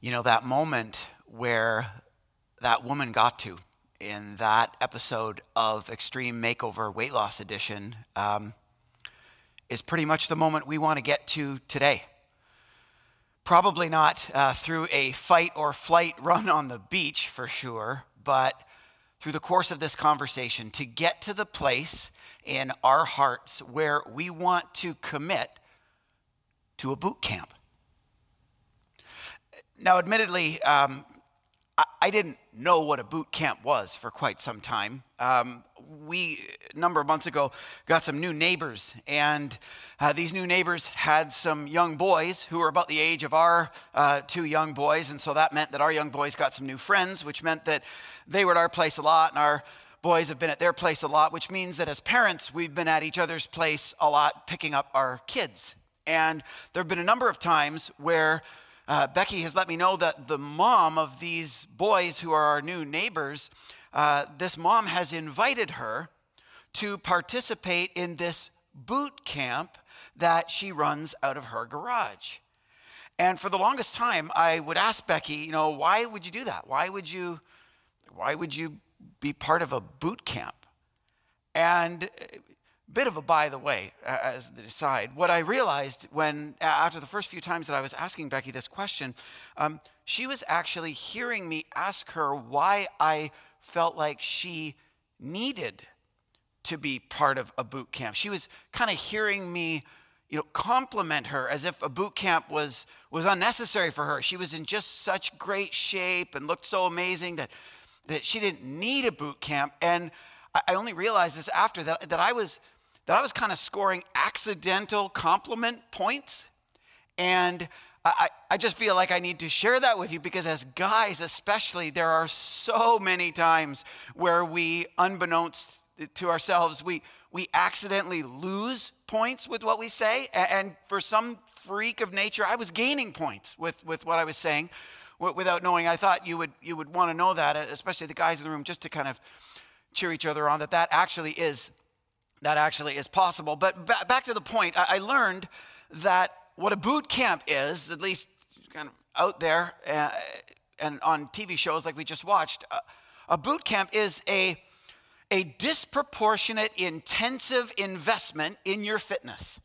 You know, that moment where that woman got to in that episode of Extreme Makeover Weight Loss Edition um, is pretty much the moment we want to get to today. Probably not uh, through a fight or flight run on the beach for sure, but through the course of this conversation to get to the place in our hearts where we want to commit to a boot camp. Now, admittedly, um, I, I, didn't know what a boot camp was for quite some time. Um, we, a number of months ago, got some new neighbors, and uh, these new neighbors had some young boys who were about the age of our uh, two young boys, and so that meant that our young boys got some new friends, which meant that they were at our place a lot, and our boys have been at their place a lot, which means that as parents, we've been at each other's place a lot picking up our kids. And there have been a number of times where uh, Becky has let me know that the mom of these boys who are our new neighbors, uh, this mom has invited her to participate in this boot camp that she runs out of her garage. And for the longest time, I would ask Becky, you know, why would you do that? Why would you, why would you be part of a boot camp? And bit of a by the way as the aside what i realized when after the first few times that i was asking becky this question um, she was actually hearing me ask her why i felt like she needed to be part of a boot camp. She was kind of hearing me you know compliment her as if a boot camp was was unnecessary for her. She was in just such great shape and looked so amazing that that she didn't need a boot camp. And I only realized this after that, that I was that I was kind of scoring accidental compliment points. And I, I just feel like I need to share that with you because, as guys, especially, there are so many times where we, unbeknownst to ourselves, we, we accidentally lose points with what we say. And for some freak of nature, I was gaining points with, with what I was saying without knowing. I thought you would, you would want to know that, especially the guys in the room, just to kind of cheer each other on, that that actually is that actually is possible. But back to the point, I learned that what a boot camp is, at least kind of out there uh, and on TV shows like we just watched, uh, a boot camp is a, a disproportionate, intensive investment in your fitness.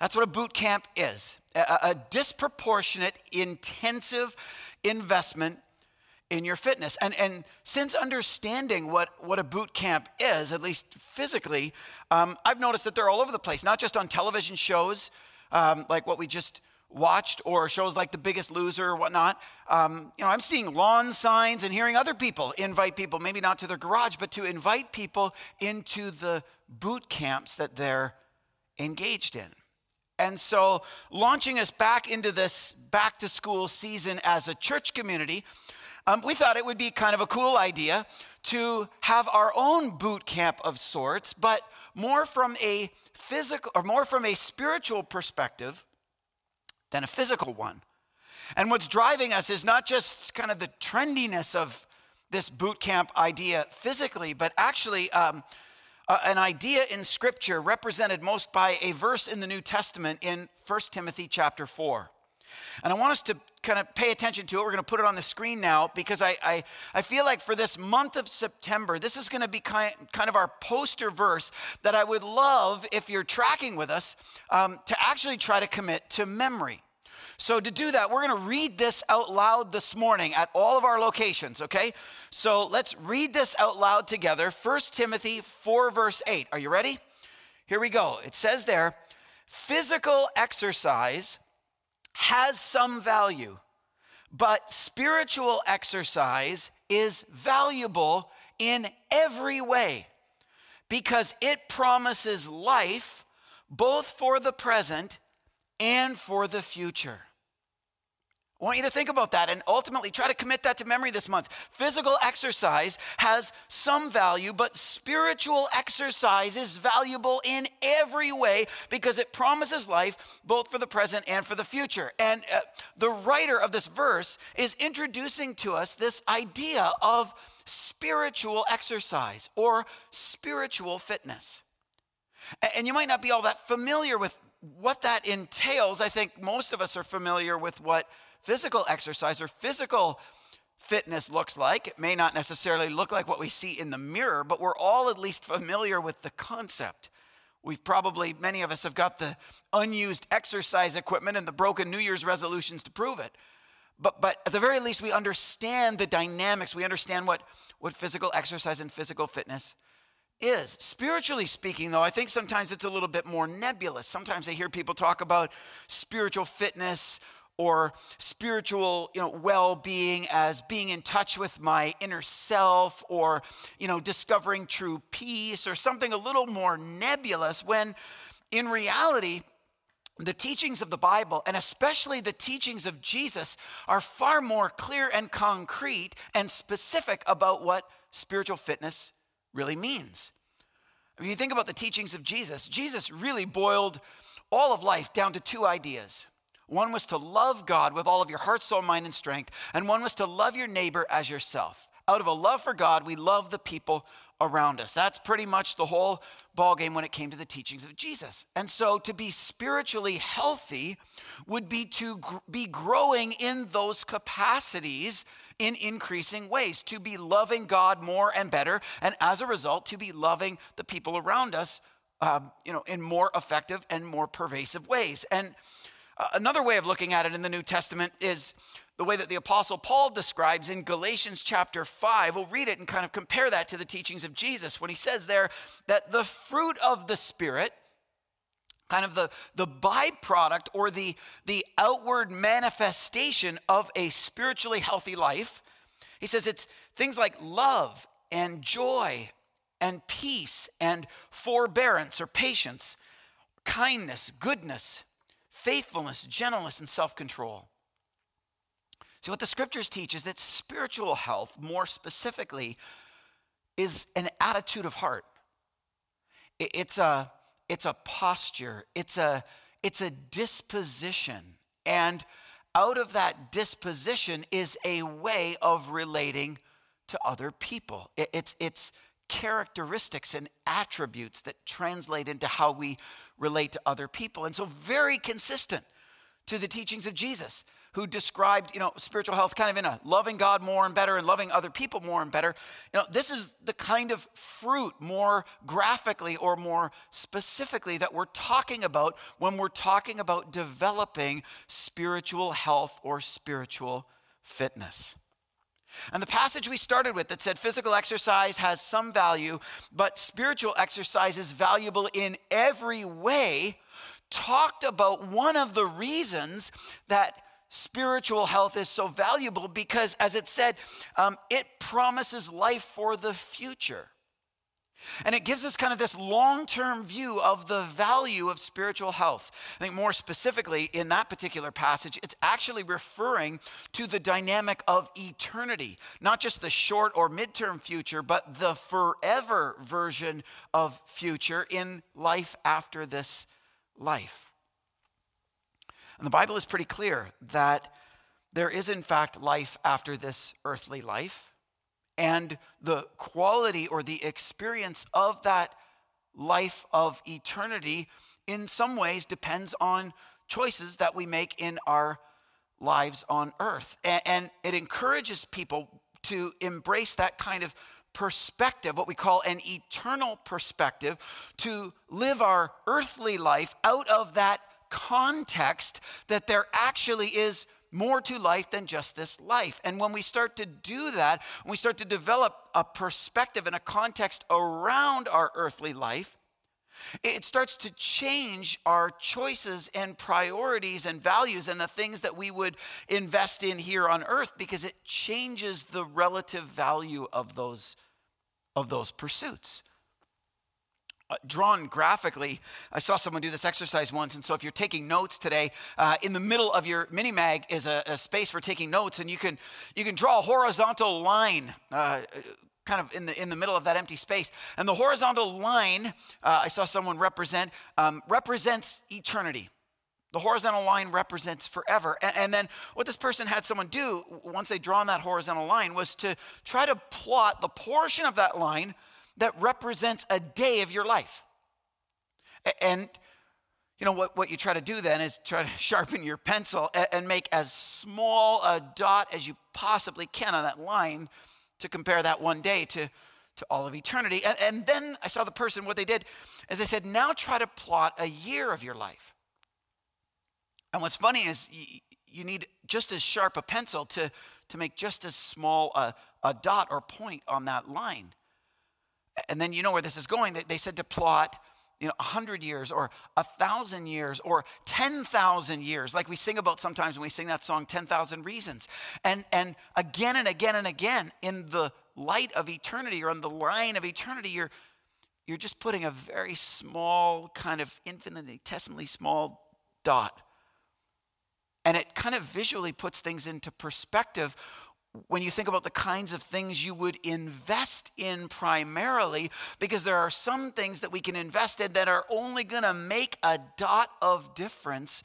That's what a boot camp is a, a disproportionate, intensive investment in your fitness. And, and since understanding what, what a boot camp is, at least physically, um, I've noticed that they're all over the place, not just on television shows um, like what we just watched or shows like The Biggest Loser or whatnot. Um, you know, I'm seeing lawn signs and hearing other people invite people, maybe not to their garage, but to invite people into the boot camps that they're engaged in. And so, launching us back into this back to school season as a church community, um, we thought it would be kind of a cool idea to have our own boot camp of sorts, but more from a physical or more from a spiritual perspective than a physical one. And what's driving us is not just kind of the trendiness of this boot camp idea physically, but actually um, uh, an idea in Scripture represented most by a verse in the New Testament in 1 Timothy chapter 4. And I want us to kind of pay attention to it. We're going to put it on the screen now because I, I, I feel like for this month of September, this is going to be kind, kind of our poster verse that I would love, if you're tracking with us, um, to actually try to commit to memory. So, to do that, we're going to read this out loud this morning at all of our locations, okay? So, let's read this out loud together. 1 Timothy 4, verse 8. Are you ready? Here we go. It says there physical exercise has some value, but spiritual exercise is valuable in every way because it promises life both for the present and for the future. I want you to think about that and ultimately try to commit that to memory this month. Physical exercise has some value, but spiritual exercise is valuable in every way because it promises life both for the present and for the future. And uh, the writer of this verse is introducing to us this idea of spiritual exercise or spiritual fitness. And you might not be all that familiar with what that entails. I think most of us are familiar with what physical exercise or physical fitness looks like. It may not necessarily look like what we see in the mirror, but we're all at least familiar with the concept. We've probably, many of us have got the unused exercise equipment and the broken New Year's resolutions to prove it. But, but at the very least, we understand the dynamics. We understand what, what physical exercise and physical fitness is. Spiritually speaking, though, I think sometimes it's a little bit more nebulous. Sometimes I hear people talk about spiritual fitness or spiritual you know, well-being as being in touch with my inner self or you know discovering true peace or something a little more nebulous when in reality the teachings of the bible and especially the teachings of jesus are far more clear and concrete and specific about what spiritual fitness really means. If you think about the teachings of jesus jesus really boiled all of life down to two ideas one was to love God with all of your heart, soul, mind, and strength. And one was to love your neighbor as yourself. Out of a love for God, we love the people around us. That's pretty much the whole ballgame when it came to the teachings of Jesus. And so to be spiritually healthy would be to gr- be growing in those capacities in increasing ways, to be loving God more and better, and as a result, to be loving the people around us, um, you know, in more effective and more pervasive ways. And Uh, another way of looking at it in the New Testament is the way that the Apostle Paul describes in Galatians chapter 5. We'll read it and kind of compare that to the teachings of Jesus when he says there that the fruit of the Spirit, kind of the, the byproduct or the, the outward manifestation of a spiritually healthy life, he says it's things like love and joy and peace and forbearance or patience, kindness, goodness faithfulness, gentleness, and self control. See, what the scriptures teach is that spiritual health, more specifically, is an attitude of heart. It's a, it's a posture, it's a, it's a disposition. And out of that disposition is a way of relating to other people. It's, it's characteristics and attributes that translate into how we relate to other people. And so, very consistent to the teachings of Jesus, who described, you know, spiritual health kind of in a loving God more and better and loving other people more and better. You know, this is the kind of fruit more graphically or more specifically that we're talking about when we're talking about developing spiritual health or spiritual fitness. And the passage we started with that said physical exercise has some value, but spiritual exercise is valuable in every way, talked about one of the reasons that spiritual health is so valuable because, as it said, um, it promises life for the future. And it gives us kind of this long term view of the value of spiritual health. I think more specifically in that particular passage, it's actually referring to the dynamic of eternity, not just the short or midterm future, but the forever version of future in life after this life. And the Bible is pretty clear that there is, in fact, life after this earthly life. And the quality or the experience of that life of eternity, in some ways, depends on choices that we make in our lives on earth. And, it encourages people to embrace that kind of perspective, what we call an eternal perspective, to live our earthly life out of that context that there actually is more to life than just this life. And when we start to do that, when we start to develop a perspective and a context around our earthly life, it starts to change our choices and priorities and values and the things that we would invest in here on earth because it changes the relative value of those, of those pursuits. Uh, drawn graphically. I saw someone do this exercise once, and so if you're taking notes today, uh, in the middle of your mini mag is a, a, space for taking notes, and you can you can draw a horizontal line. Uh, kind of in the in the middle of that empty space and the horizontal line uh, i saw someone represent um, represents eternity the horizontal line represents forever. And, and, then what this person had someone do once they drawn that horizontal line was to try to plot the portion of that line that represents a day of your life. And you know what, what you try to do then is try to sharpen your pencil and, and make as small a dot as you possibly can on that line to compare that one day to, to all of eternity. And, and then I saw the person, what they did is they said, now try to plot a year of your life. And what's funny is you, you need just as sharp a pencil to, to make just as small a, a dot or point on that line. And then you know where this is going. They, said to plot you know, 100 years or 1,000 years or 10,000 years, like we sing about sometimes when we sing that song, 10,000 Reasons. And, and again and again and again, in the light of eternity or on the line of eternity, you're, you're just putting a very small, kind of infinitesimally small dot. And it kind of visually puts things into perspective when you think about the kinds of things you would invest in primarily, because there are some things that we can invest in that are only going to make a dot of difference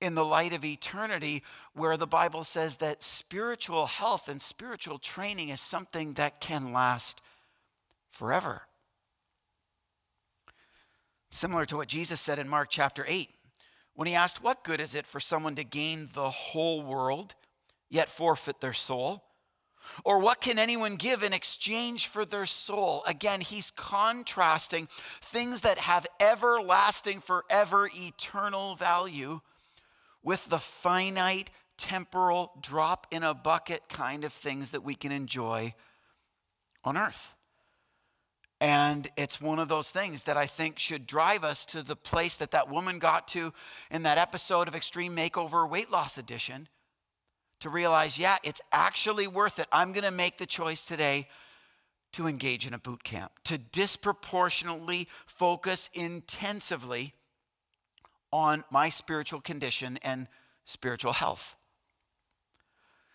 in the light of eternity, where the Bible says that spiritual health and spiritual training is something that can last forever. Similar to what Jesus said in Mark chapter 8, when he asked, What good is it for someone to gain the whole world? Yet forfeit their soul? Or what can anyone give in exchange for their soul? Again, he's contrasting things that have everlasting, forever, eternal value with the finite, temporal, drop in a bucket kind of things that we can enjoy on earth. And it's one of those things that I think should drive us to the place that that woman got to in that episode of Extreme Makeover Weight Loss Edition to realize, yeah, it's actually worth it. I'm going to make the choice today to engage in a boot camp, to disproportionately focus intensively on my spiritual condition and spiritual health.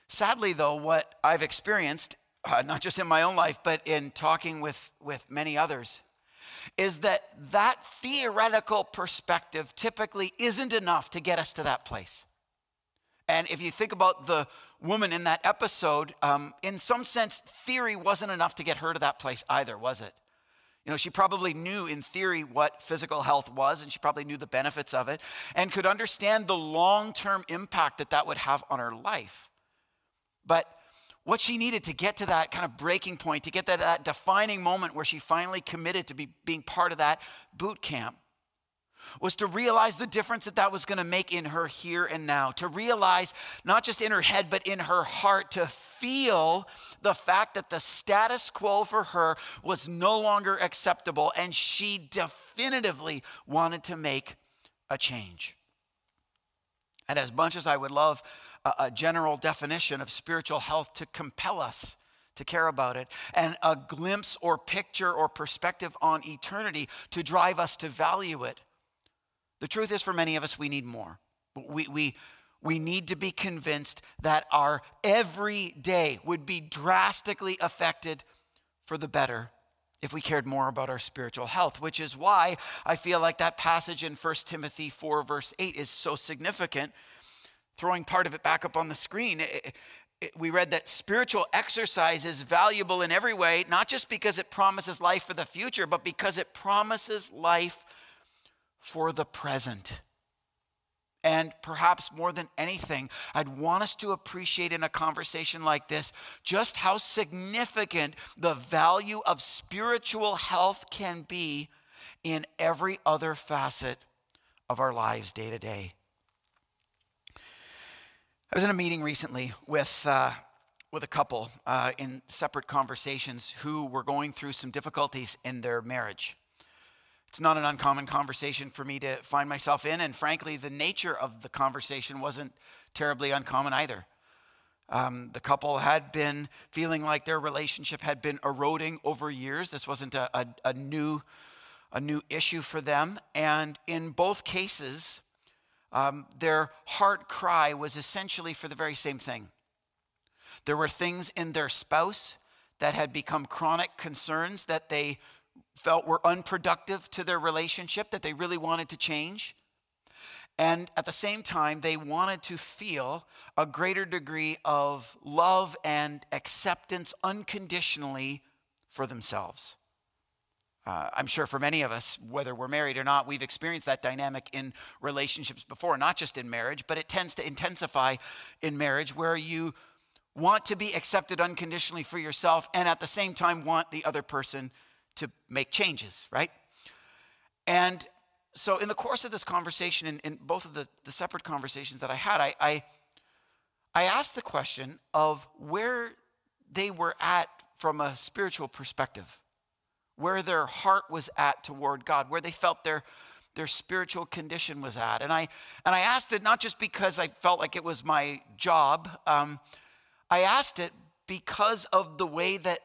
Sadly, though, what I've experienced, uh, not just in my own life, but in talking with, with many others, is that that theoretical perspective typically isn't enough to get us to that place. And if you think about the woman in that episode, um, in some sense, theory wasn't enough to get her to that place either, was it? You know, she probably knew in theory what physical health was, and she probably knew the benefits of it, and could understand the long term impact that that would have on her life. But what she needed to get to that kind of breaking point, to get to that defining moment where she finally committed to be, being part of that boot camp, was to realize the difference that that was going to make in her here and now. To realize, not just in her head, but in her heart, to feel the fact that the status quo for her was no longer acceptable. And she definitively wanted to make a change. And as much as I would love a, a general definition of spiritual health to compel us, to care about it, and a glimpse or picture or perspective on eternity to drive us to value it. The truth is, for many of us, we need more. We, we, we need to be convinced that our every day would be drastically affected for the better if we cared more about our spiritual health, which is why I feel like that passage in 1 Timothy 4, verse 8, is so significant. Throwing part of it back up on the screen, it, it, we read that spiritual exercise is valuable in every way, not just because it promises life for the future, but because it promises life for the present. And perhaps more than anything, I'd want us to appreciate in a conversation like this just how significant the value of spiritual health can be in every other facet of our lives day to day. I was in a meeting recently with, uh, with a couple uh, in separate conversations who were going through some difficulties in their marriage. It's not an uncommon conversation for me to find myself in, and frankly, the nature of the conversation wasn't terribly uncommon either. Um, the couple had been feeling like their relationship had been eroding over years. This wasn't a, a, a new, a new issue for them. And in both cases, um, their heart cry was essentially for the very same thing. There were things in their spouse that had become chronic concerns that they felt were unproductive to their relationship that they really wanted to change. And at the same time, they wanted to feel a greater degree of love and acceptance unconditionally for themselves. Uh, I'm sure for many of us, whether we're married or not, we've experienced that dynamic in relationships before, not just in marriage, but it tends to intensify in marriage where you want to be accepted unconditionally for yourself and at the same time want the other person to make changes, right? And so, in the course of this conversation, in, in both of the, the separate conversations that I had, I, I, I asked the question of where they were at from a spiritual perspective, where their heart was at toward God, where they felt their, their spiritual condition was at. And I, and I asked it not just because I felt like it was my job, um, I asked it because of the way that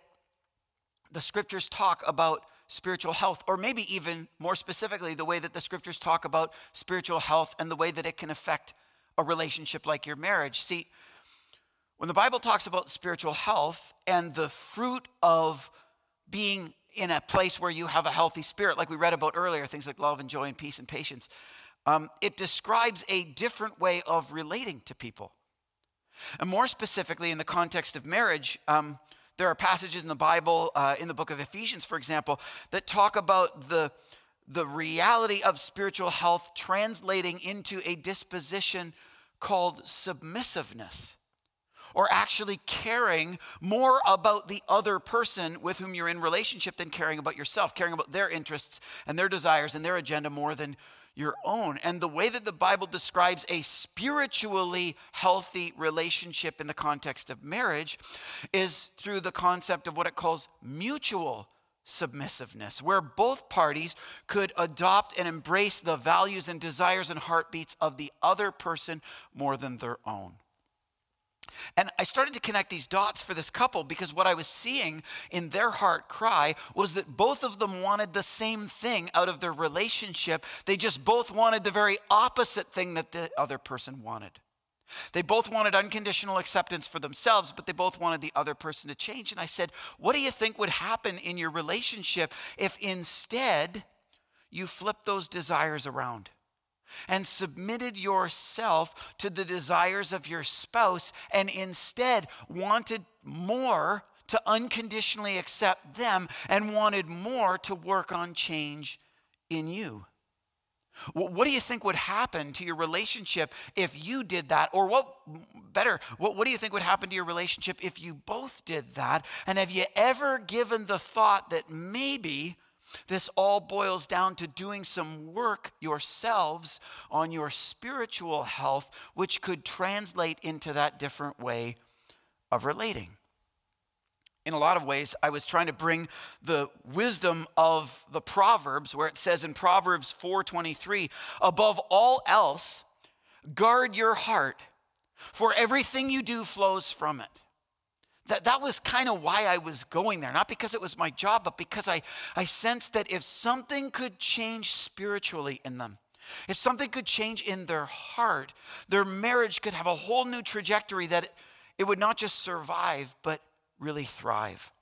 the scriptures talk about spiritual health, or maybe even more specifically, the way that the scriptures talk about spiritual health and the way that it can affect a relationship like your marriage. See, when the Bible talks about spiritual health and the fruit of being in a place where you have a healthy spirit, like we read about earlier, things like love and joy and peace and patience, um, it describes a different way of relating to people. And more specifically, in the context of marriage, um, there are passages in the Bible, uh, in the book of Ephesians, for example, that talk about the, the reality of spiritual health translating into a disposition called submissiveness, or actually caring more about the other person with whom you're in relationship than caring about yourself, caring about their interests and their desires and their agenda more than your own. And the way that the Bible describes a spiritually healthy relationship in the context of marriage is through the concept of what it calls mutual submissiveness, where both parties could adopt and embrace the values and desires and heartbeats of the other person more than their own. And I started to connect these dots for this couple because what I was seeing in their heart cry was that both of them wanted the same thing out of their relationship. They just both wanted the very opposite thing that the other person wanted. They both wanted unconditional acceptance for themselves, but they both wanted the other person to change. And I said, What do you think would happen in your relationship if instead you flip those desires around? And submitted yourself to the desires of your spouse and instead wanted more to unconditionally accept them and wanted more to work on change in you. What do you think would happen to your relationship if you did that? Or what, better, what, what do you think would happen to your relationship if you both did that? And have you ever given the thought that maybe this all boils down to doing some work yourselves on your spiritual health, which could translate into that different way of relating. In a lot of ways, I was trying to bring the wisdom of the Proverbs, where it says in Proverbs 4:23, above all else, guard your heart, for everything you do flows from it. That, that was kind of why I was going there. Not because it was my job, but because I, I sensed that if something could change spiritually in them, if something could change in their heart, their marriage could have a whole new trajectory that it, it would not just survive, but really thrive.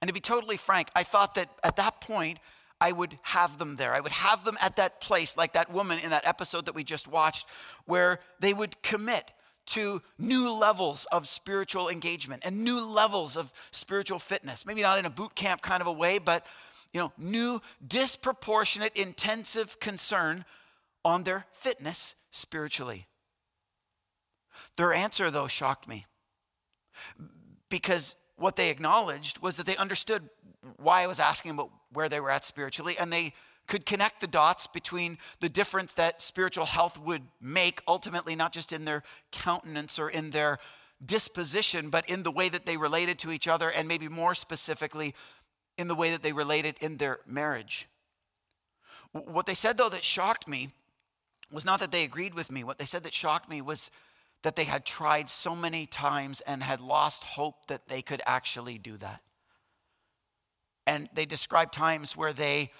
And to be totally frank, I thought that at that point, I would have them there. I would have them at that place, like that woman in that episode that we just watched, where they would commit to new levels of spiritual engagement and new levels of spiritual fitness. Maybe not in a boot camp kind of a way, but you know, new disproportionate intensive concern on their fitness spiritually. Their answer though shocked me. Because what they acknowledged was that they understood why I was asking about where they were at spiritually and they could connect the dots between the difference that spiritual health would make ultimately, not just in their countenance or in their disposition, but in the way that they related to each other, and maybe more specifically, in the way that they related in their marriage. What they said, though, that shocked me was not that they agreed with me. What they said that shocked me was that they had tried so many times and had lost hope that they could actually do that. And they described times where they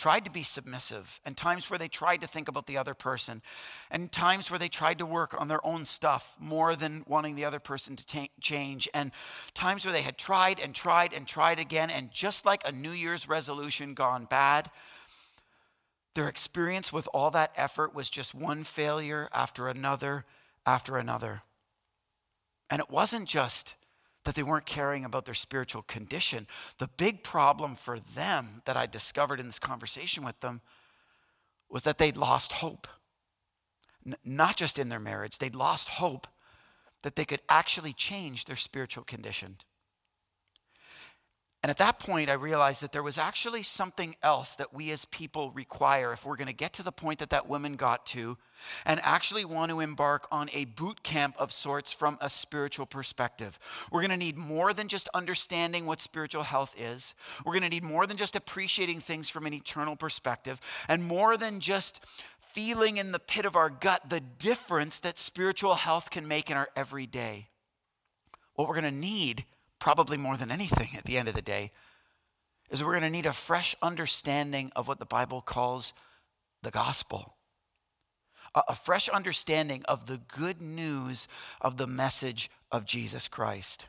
tried to be submissive, and times where they tried to think about the other person, and times where they tried to work on their own stuff more than wanting the other person to t- change, and times where they had tried and tried and tried again, and just like a New Year's resolution gone bad, their experience with all that effort was just one failure after another after another. And it wasn't just that they weren't caring about their spiritual condition. The big problem for them that I discovered in this conversation with them was that they'd lost hope. N- not just in their marriage, they'd lost hope that they could actually change their spiritual condition. And at that point, I realized that there was actually something else that we as people require if we're going to get to the point that that woman got to and actually want to embark on a boot camp of sorts from a spiritual perspective. We're going to need more than just understanding what spiritual health is. We're going to need more than just appreciating things from an eternal perspective and more than just feeling in the pit of our gut the difference that spiritual health can make in our everyday. What we're going to need probably more than anything at the end of the day, is we're going to need a fresh understanding of what the Bible calls the gospel. A, fresh understanding of the good news of the message of Jesus Christ.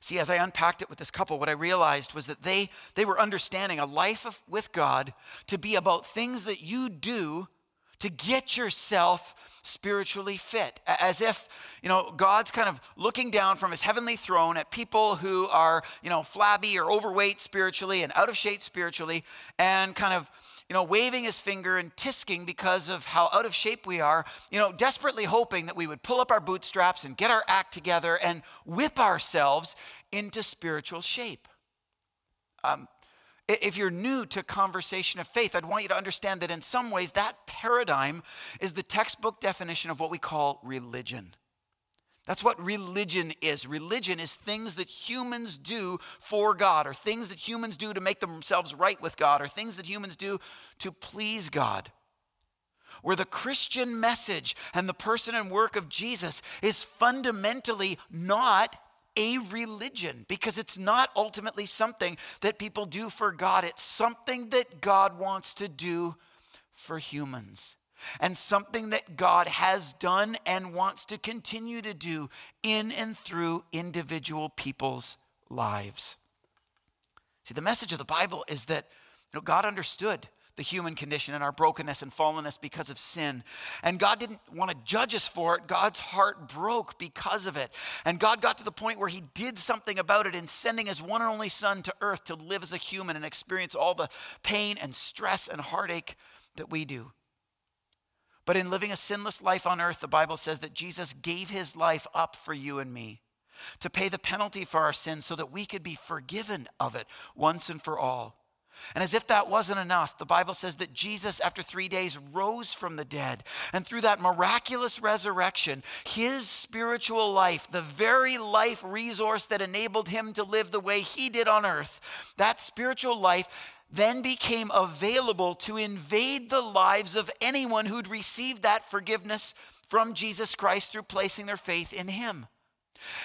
See, as I unpacked it with this couple, what I realized was that they, they were understanding a life of, with God to be about things that you do to get yourself spiritually fit. As if, you know, God's kind of looking down from his heavenly throne at people who are, you know, flabby or overweight spiritually and out of shape spiritually and kind of, you know, waving his finger and tisking because of how out of shape we are, you know, desperately hoping that we would pull up our bootstraps and get our act together and whip ourselves into spiritual shape. Um, if you're new to conversation of faith, I'd want you to understand that in some ways that paradigm is the textbook definition of what we call religion. That's what religion is. Religion is things that humans do for God, or things that humans do to make themselves right with God, or things that humans do to please God. Where the Christian message and the person and work of Jesus is fundamentally not a religion because it's not ultimately something that people do for God. It's something that God wants to do for humans and something that God has done and wants to continue to do in and through individual people's lives. See, the message of the Bible is that you know, God understood the human condition and our brokenness and fallenness because of sin. And God didn't want to judge us for it. God's heart broke because of it. And God got to the point where He did something about it in sending His one and only Son to earth to live as a human and experience all the pain and stress and heartache that we do. But in living a sinless life on earth, the Bible says that Jesus gave His life up for you and me to pay the penalty for our sins so that we could be forgiven of it once and for all. And as if that wasn't enough, the Bible says that Jesus, after three days, rose from the dead. And through that miraculous resurrection, his spiritual life, the very life resource that enabled him to live the way he did on earth, that spiritual life then became available to invade the lives of anyone who'd received that forgiveness from Jesus Christ through placing their faith in him.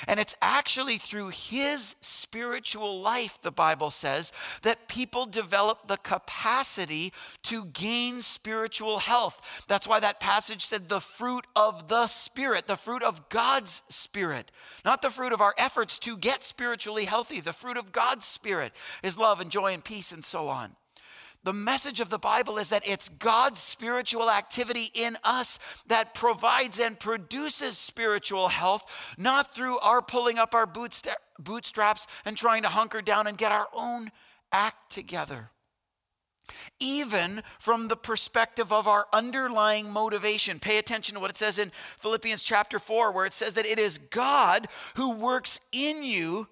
And it's actually through his spiritual life, the Bible says, that people develop the capacity to gain spiritual health. That's why that passage said the fruit of the Spirit, the fruit of God's Spirit, not the fruit of our efforts to get spiritually healthy. The fruit of God's Spirit is love and joy and peace and so on. The message of the Bible is that it's God's spiritual activity in us that provides and produces spiritual health, not through our pulling up our bootstraps and trying to hunker down and get our own act together. Even from the perspective of our underlying motivation. Pay attention to what it says in Philippians chapter 4, where it says that it is God who works in you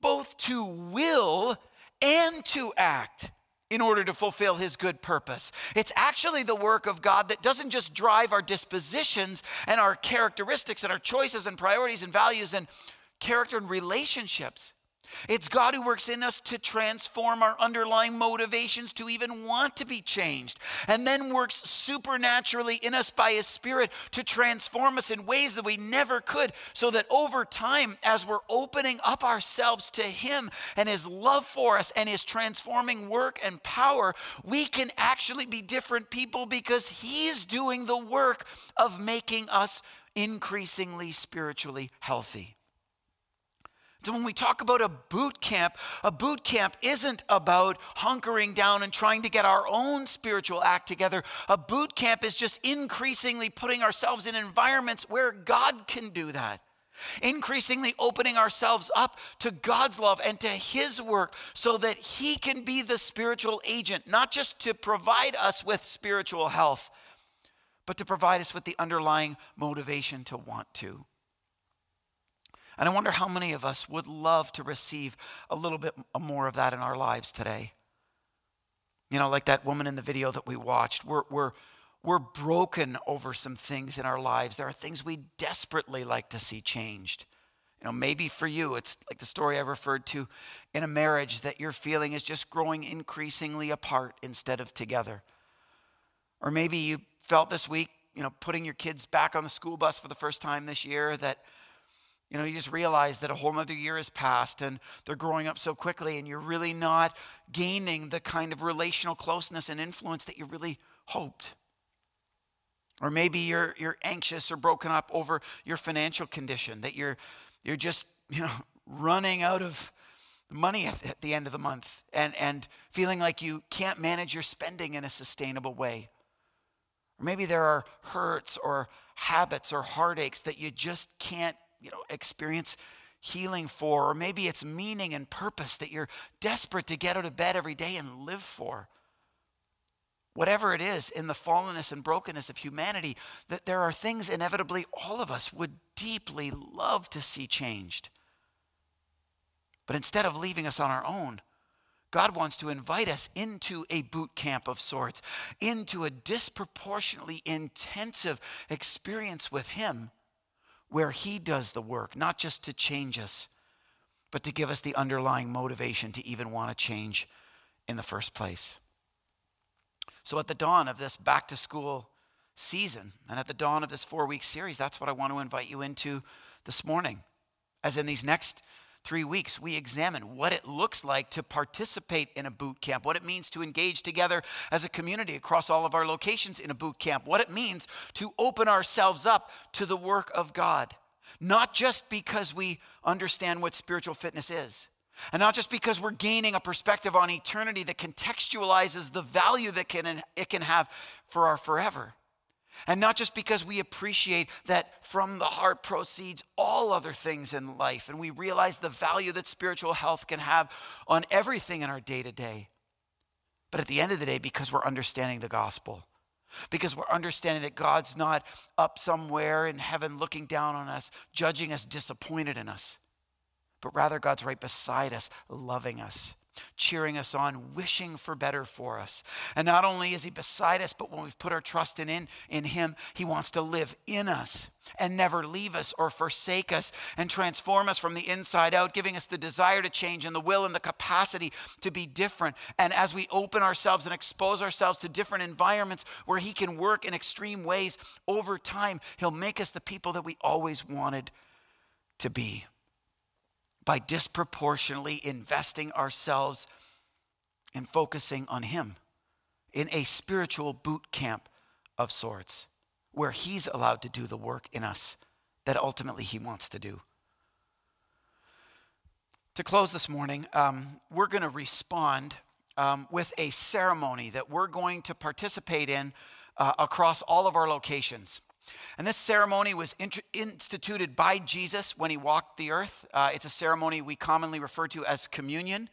both to will and to act in order to fulfill his good purpose. It's actually the work of God that doesn't just drive our dispositions and our characteristics and our choices and priorities and values and character and relationships. It's God who works in us to transform our underlying motivations to even want to be changed, and then works supernaturally in us by His Spirit to transform us in ways that we never could, so that over time, as we're opening up ourselves to Him and His love for us and His transforming work and power, we can actually be different people because He's doing the work of making us increasingly spiritually healthy. So when we talk about a boot camp, a boot camp isn't about hunkering down and trying to get our own spiritual act together. A boot camp is just increasingly putting ourselves in environments where God can do that. increasingly opening ourselves up to God's love and to His work so that He can be the spiritual agent, not just to provide us with spiritual health, but to provide us with the underlying motivation to want to. And I wonder how many of us would love to receive a little bit more of that in our lives today. You know, like that woman in the video that we watched. We're, we're, we're broken over some things in our lives. There are things we desperately like to see changed. You know, maybe for you, it's like the story I referred to in a marriage that your feeling is just growing increasingly apart instead of together. Or maybe you felt this week, you know, putting your kids back on the school bus for the first time this year that you know, you just realize that a whole other year has passed and they're growing up so quickly, and you're really not gaining the kind of relational closeness and influence that you really hoped. Or maybe you're, you're anxious or broken up over your financial condition, that you're, you're just, you know, running out of money at, at the end of the month and, and feeling like you can't manage your spending in a sustainable way. Or maybe there are hurts or habits or heartaches that you just can't you know, experience healing for, or maybe it's meaning and purpose that you're desperate to get out of bed every day and live for. Whatever it is in the fallenness and brokenness of humanity, that there are things inevitably all of us would deeply love to see changed. But instead of leaving us on our own, God wants to invite us into a boot camp of sorts, into a disproportionately intensive experience with Him where He does the work, not just to change us, but to give us the underlying motivation to even want to change in the first place. So, at the dawn of this back to school season and at the dawn of this four week series, that's what I want to invite you into this morning. As in these next three weeks, we examine what it looks like to participate in a boot camp, what it means to engage together as a community across all of our locations in a boot camp, what it means to open ourselves up to the work of God. Not just because we understand what spiritual fitness is, and not just because we're gaining a perspective on eternity that contextualizes the value that can, it can have for our forever and not just because we appreciate that from the heart proceeds all other things in life, and we realize the value that spiritual health can have on everything in our day to day. But at the end of the day, because we're understanding the gospel, because we're understanding that God's not up somewhere in heaven looking down on us, judging us, disappointed in us, but rather God's right beside us, loving us cheering us on, wishing for better for us. And not only is He beside us, but when we've put our trust in, in, in Him, He wants to live in us and never leave us or forsake us and transform us from the inside out, giving us the desire to change and the will and the capacity to be different. And as we open ourselves and expose ourselves to different environments where He can work in extreme ways over time, He'll make us the people that we always wanted to be by disproportionately investing ourselves and focusing on Him in a spiritual boot camp of sorts where He's allowed to do the work in us that ultimately He wants to do. To close this morning, um, we're going to respond um, with a ceremony that we're going to participate in uh, across all of our locations. And this ceremony was instituted by Jesus when he walked the earth. Uh, it's a ceremony we commonly refer to as communion.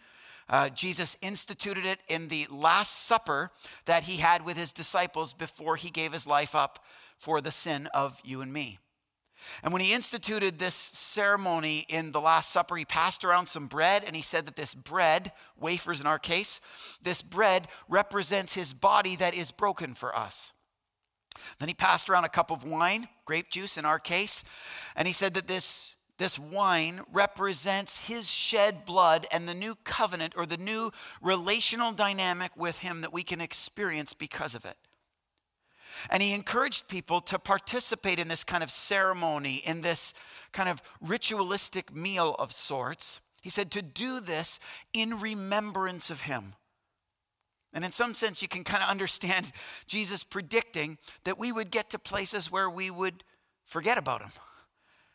Uh, Jesus instituted it in the Last Supper that he had with his disciples before he gave his life up for the sin of you and me. And when he instituted this ceremony in the Last Supper, he passed around some bread and he said that this bread, wafers in our case, this bread represents his body that is broken for us. Then he passed around a cup of wine, grape juice in our case, and he said that this, this wine represents his shed blood and the new covenant or the new relational dynamic with him that we can experience because of it. And he encouraged people to participate in this kind of ceremony, in this kind of ritualistic meal of sorts. He said to do this in remembrance of him. And in some sense, you can kind of understand Jesus predicting that we would get to places where we would forget about him,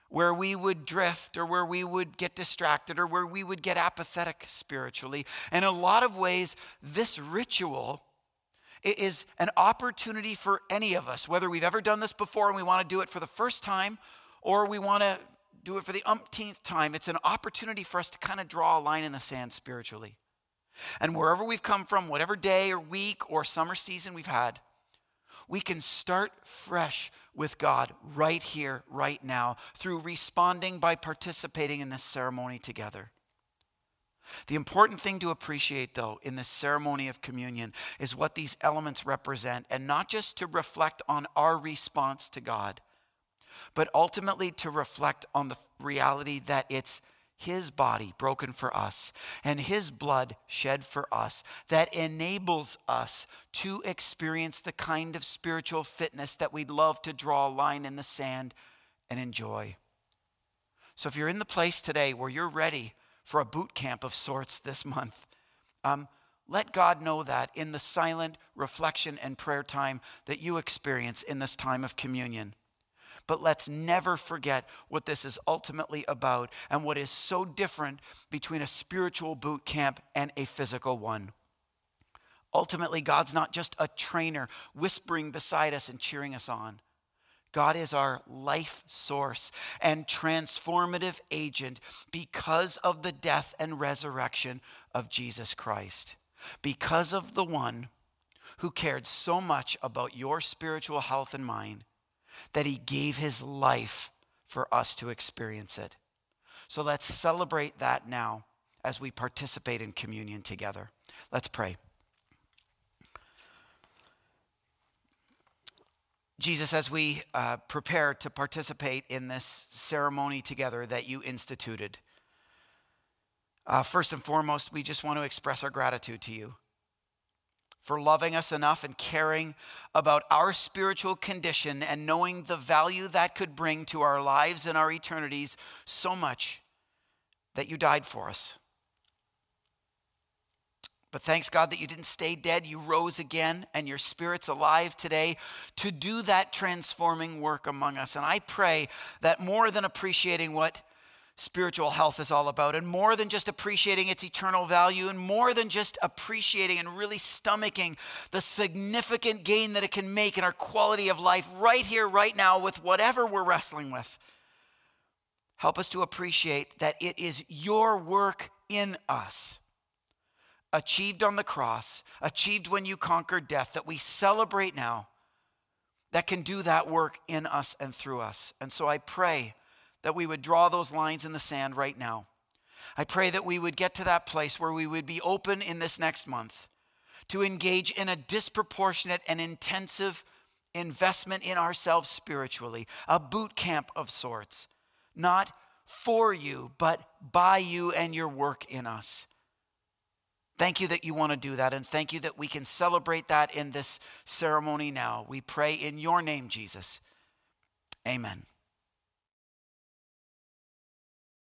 where we would drift, or where we would get distracted, or where we would get apathetic spiritually. And in a lot of ways, this ritual is an opportunity for any of us, whether we've ever done this before and we want to do it for the first time, or we want to do it for the umpteenth time. It's an opportunity for us to kind of draw a line in the sand spiritually. And wherever we've come from, whatever day or week or summer season we've had, we can start fresh with God right here, right now, through responding by participating in this ceremony together. The important thing to appreciate, though, in this ceremony of communion is what these elements represent, and not just to reflect on our response to God, but ultimately to reflect on the reality that it's his body broken for us and his blood shed for us that enables us to experience the kind of spiritual fitness that we'd love to draw a line in the sand and enjoy. So, if you're in the place today where you're ready for a boot camp of sorts this month, um, let God know that in the silent reflection and prayer time that you experience in this time of communion. But let's never forget what this is ultimately about and what is so different between a spiritual boot camp and a physical one. Ultimately, God's not just a trainer whispering beside us and cheering us on. God is our life source and transformative agent because of the death and resurrection of Jesus Christ. Because of the one who cared so much about your spiritual health and mind that he gave his life for us to experience it. So let's celebrate that now as we participate in communion together. Let's pray. Jesus, as we uh, prepare to participate in this ceremony together that you instituted, uh, first and foremost, we just want to express our gratitude to you for loving us enough and caring about our spiritual condition and knowing the value that could bring to our lives and our eternities so much that you died for us. But thanks God that you didn't stay dead. You rose again, and your spirit's alive today to do that transforming work among us. And I pray that more than appreciating what spiritual health is all about, and more than just appreciating its eternal value, and more than just appreciating and really stomaching the significant gain that it can make in our quality of life right here, right now, with whatever we're wrestling with. Help us to appreciate that it is your work in us, achieved on the cross, achieved when you conquered death, that we celebrate now, that can do that work in us and through us. And so I pray that we would draw those lines in the sand right now. I pray that we would get to that place where we would be open in this next month to engage in a disproportionate and intensive investment in ourselves spiritually, a boot camp of sorts, not for you, but by you and your work in us. Thank you that you want to do that, and thank you that we can celebrate that in this ceremony now. We pray in your name, Jesus. Amen.